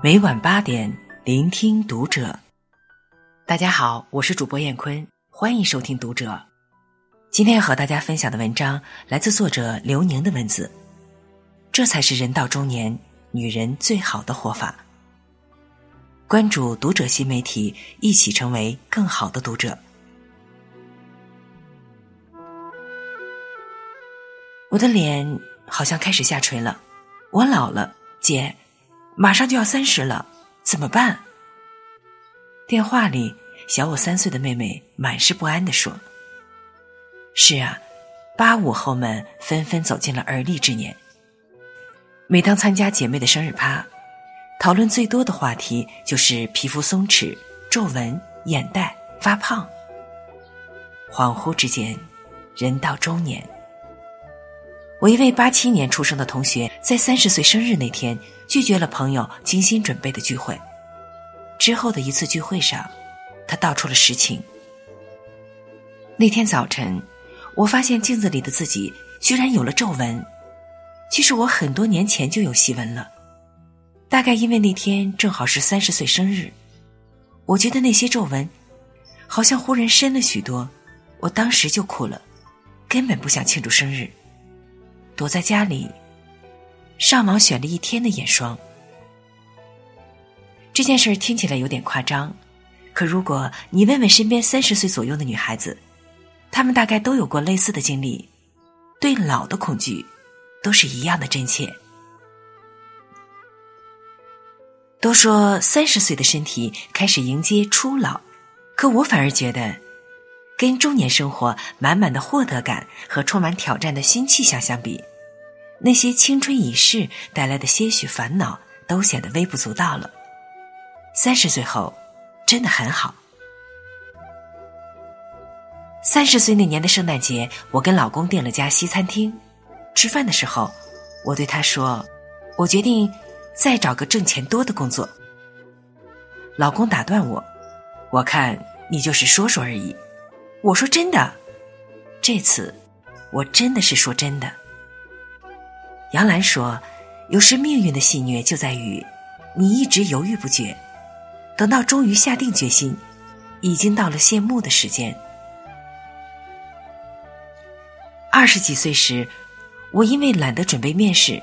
每晚八点，聆听读者。大家好，我是主播燕坤，欢迎收听《读者》。今天要和大家分享的文章来自作者刘宁的文字。这才是人到中年女人最好的活法。关注《读者》新媒体，一起成为更好的读者。我的脸好像开始下垂了，我老了，姐。马上就要三十了，怎么办？电话里，小我三岁的妹妹满是不安的说：“是啊，八五后们纷纷走进了而立之年。每当参加姐妹的生日趴，讨论最多的话题就是皮肤松弛、皱纹、眼袋、发胖。恍惚之间，人到中年。我一位八七年出生的同学，在三十岁生日那天。”拒绝了朋友精心准备的聚会。之后的一次聚会上，他道出了实情。那天早晨，我发现镜子里的自己居然有了皱纹。其实我很多年前就有细纹了，大概因为那天正好是三十岁生日，我觉得那些皱纹好像忽然深了许多。我当时就哭了，根本不想庆祝生日，躲在家里。上网选了一天的眼霜。这件事听起来有点夸张，可如果你问问身边三十岁左右的女孩子，她们大概都有过类似的经历，对老的恐惧都是一样的真切。都说三十岁的身体开始迎接初老，可我反而觉得，跟中年生活满满的获得感和充满挑战的新气象相比。那些青春已逝带来的些许烦恼，都显得微不足道了。三十岁后，真的很好。三十岁那年的圣诞节，我跟老公订了家西餐厅。吃饭的时候，我对他说：“我决定再找个挣钱多的工作。”老公打断我：“我看你就是说说而已。”我说：“真的，这次我真的是说真的。”杨澜说：“有时命运的戏谑就在于，你一直犹豫不决，等到终于下定决心，已经到了谢幕的时间。”二十几岁时，我因为懒得准备面试，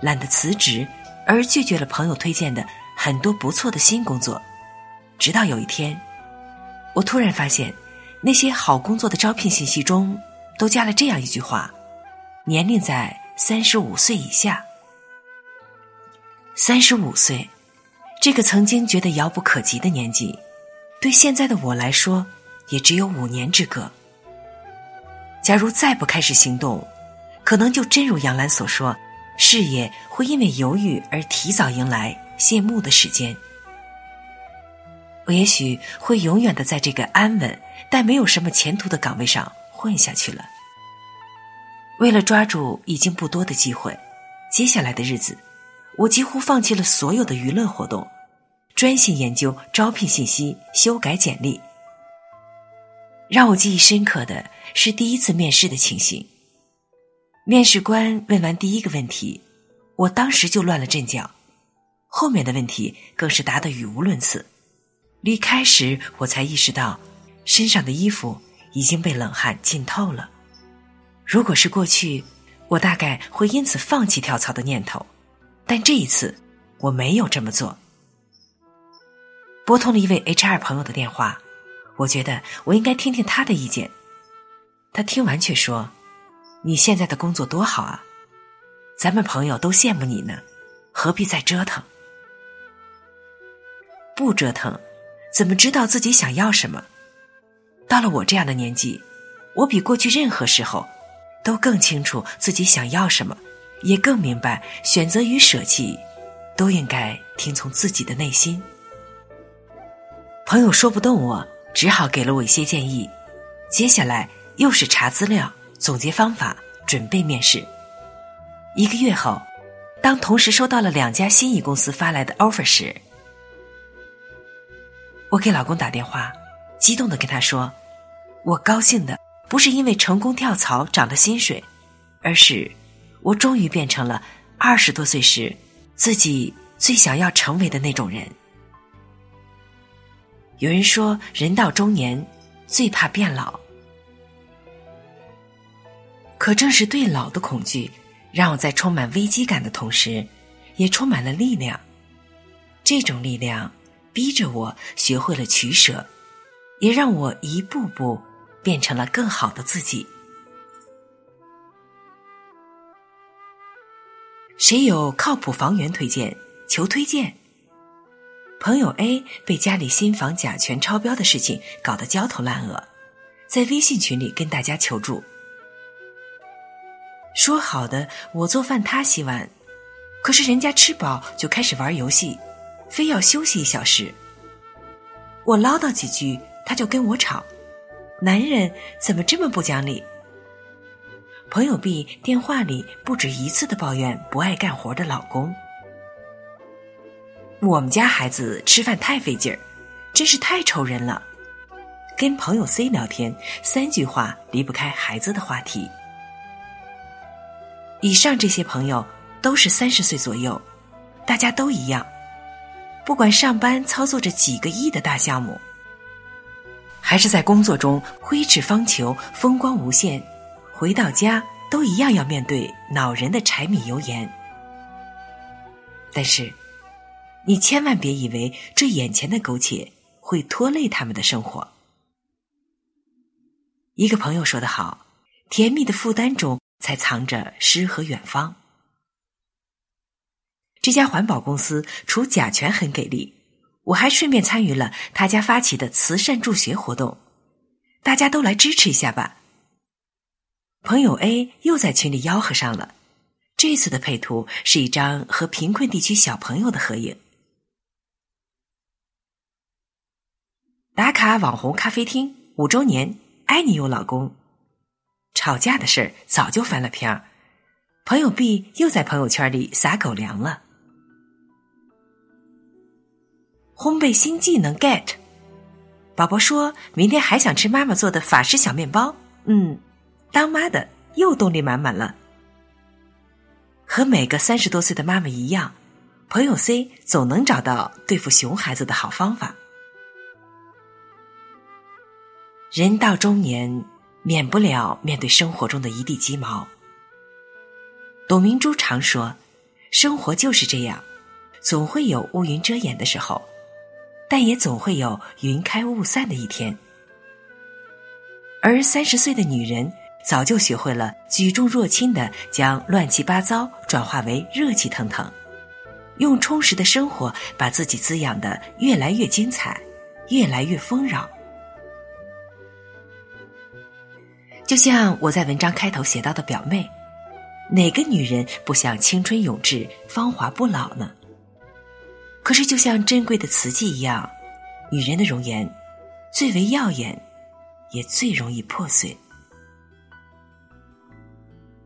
懒得辞职，而拒绝了朋友推荐的很多不错的新工作。直到有一天，我突然发现，那些好工作的招聘信息中都加了这样一句话：“年龄在。”三十五岁以下，三十五岁，这个曾经觉得遥不可及的年纪，对现在的我来说，也只有五年之隔。假如再不开始行动，可能就真如杨澜所说，事业会因为犹豫而提早迎来谢幕的时间。我也许会永远的在这个安稳但没有什么前途的岗位上混下去了。为了抓住已经不多的机会，接下来的日子，我几乎放弃了所有的娱乐活动，专心研究招聘信息、修改简历。让我记忆深刻的是第一次面试的情形。面试官问完第一个问题，我当时就乱了阵脚，后面的问题更是答得语无伦次。离开时，我才意识到，身上的衣服已经被冷汗浸透了。如果是过去，我大概会因此放弃跳槽的念头，但这一次我没有这么做。拨通了一位 HR 朋友的电话，我觉得我应该听听他的意见。他听完却说：“你现在的工作多好啊，咱们朋友都羡慕你呢，何必再折腾？不折腾，怎么知道自己想要什么？到了我这样的年纪，我比过去任何时候。”都更清楚自己想要什么，也更明白选择与舍弃，都应该听从自己的内心。朋友说不动我，只好给了我一些建议。接下来又是查资料、总结方法、准备面试。一个月后，当同时收到了两家心仪公司发来的 offer 时，我给老公打电话，激动的跟他说：“我高兴的。”不是因为成功跳槽涨了薪水，而是我终于变成了二十多岁时自己最想要成为的那种人。有人说，人到中年最怕变老，可正是对老的恐惧，让我在充满危机感的同时，也充满了力量。这种力量逼着我学会了取舍，也让我一步步变成了更好的自己。谁有靠谱房源推荐？求推荐。朋友 A 被家里新房甲醛超标的事情搞得焦头烂额，在微信群里跟大家求助。说好的我做饭他洗碗，可是人家吃饱就开始玩游戏，非要休息一小时。我唠叨几句他就跟我吵，男人怎么这么不讲理？朋友 B 电话里不止一次的抱怨不爱干活的老公。我们家孩子吃饭太费劲儿，真是太愁人了。跟朋友 C 聊天，三句话离不开孩子的话题。以上这些朋友都是三十岁左右，大家都一样，不管上班操作着几个亿的大项目，还是在工作中挥斥方遒、风光无限，回到家都一样要面对恼人的柴米油盐。但是。你千万别以为这眼前的苟且会拖累他们的生活。一个朋友说得好：“甜蜜的负担中才藏着诗和远方。”这家环保公司除甲醛很给力，我还顺便参与了他家发起的慈善助学活动，大家都来支持一下吧。朋友 A 又在群里吆喝上了，这次的配图是一张和贫困地区小朋友的合影。打卡网红咖啡厅五周年，爱你哟，老公！吵架的事儿早就翻了篇儿。朋友 B 又在朋友圈里撒狗粮了。烘焙新技能 get，宝宝说明天还想吃妈妈做的法式小面包。嗯，当妈的又动力满满了。和每个三十多岁的妈妈一样，朋友 C 总能找到对付熊孩子的好方法。人到中年，免不了面对生活中的一地鸡毛。董明珠常说：“生活就是这样，总会有乌云遮掩的时候，但也总会有云开雾散的一天。”而三十岁的女人早就学会了举重若轻的将乱七八糟转化为热气腾腾，用充实的生活把自己滋养的越来越精彩，越来越丰饶。就像我在文章开头写到的，表妹，哪个女人不想青春永驻、芳华不老呢？可是，就像珍贵的瓷器一样，女人的容颜最为耀眼，也最容易破碎。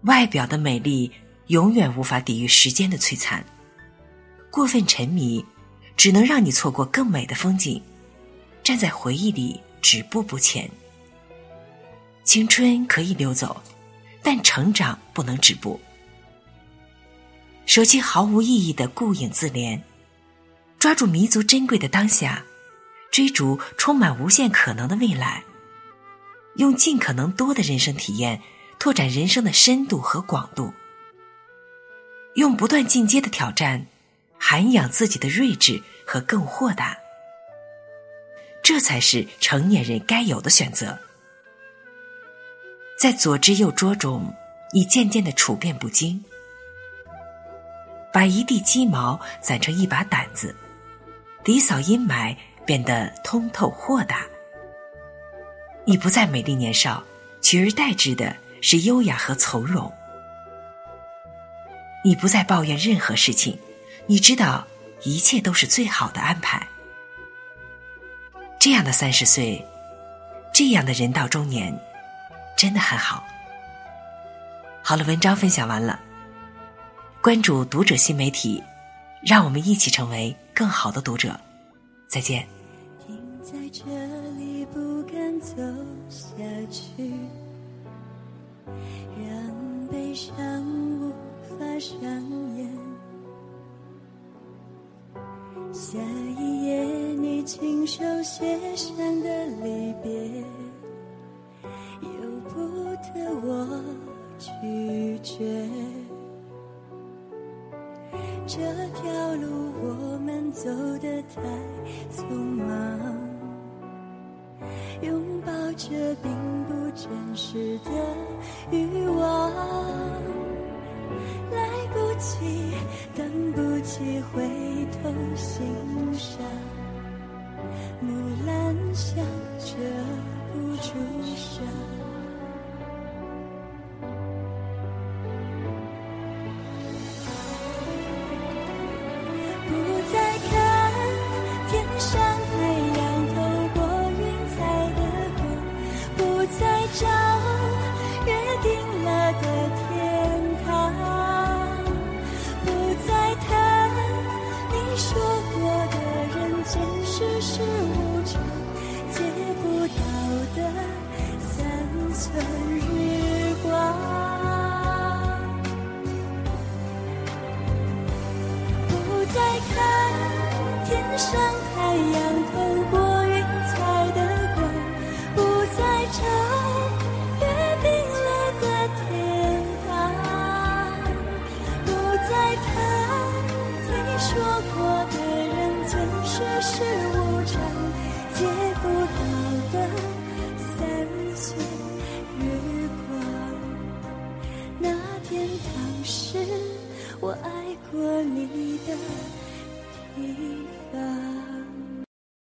外表的美丽永远无法抵御时间的摧残，过分沉迷只能让你错过更美的风景，站在回忆里止步不前。青春可以溜走，但成长不能止步。舍弃毫无意义的顾影自怜，抓住弥足珍贵的当下，追逐充满无限可能的未来。用尽可能多的人生体验，拓展人生的深度和广度。用不断进阶的挑战，涵养自己的睿智和更豁达。这才是成年人该有的选择。在左支右拙中，你渐渐的处变不惊，把一地鸡毛攒成一把胆子，涤扫阴霾，变得通透豁达。你不再美丽年少，取而代之的是优雅和从容。你不再抱怨任何事情，你知道一切都是最好的安排。这样的三十岁，这样的人到中年。真的很好。好了，文章分享完了。关注读者新媒体，让我们一起成为更好的读者。再见。停在这里，不敢走下去，让悲伤无法上演。下一页你亲手写上的离别，由不得我拒绝。这条路走得太匆忙，拥抱着并不真实的欲望，来不及，等不及回头欣赏，木兰香遮不住伤。家。是无常，借不到的三寸月光，那片桃是我爱过你的天堂。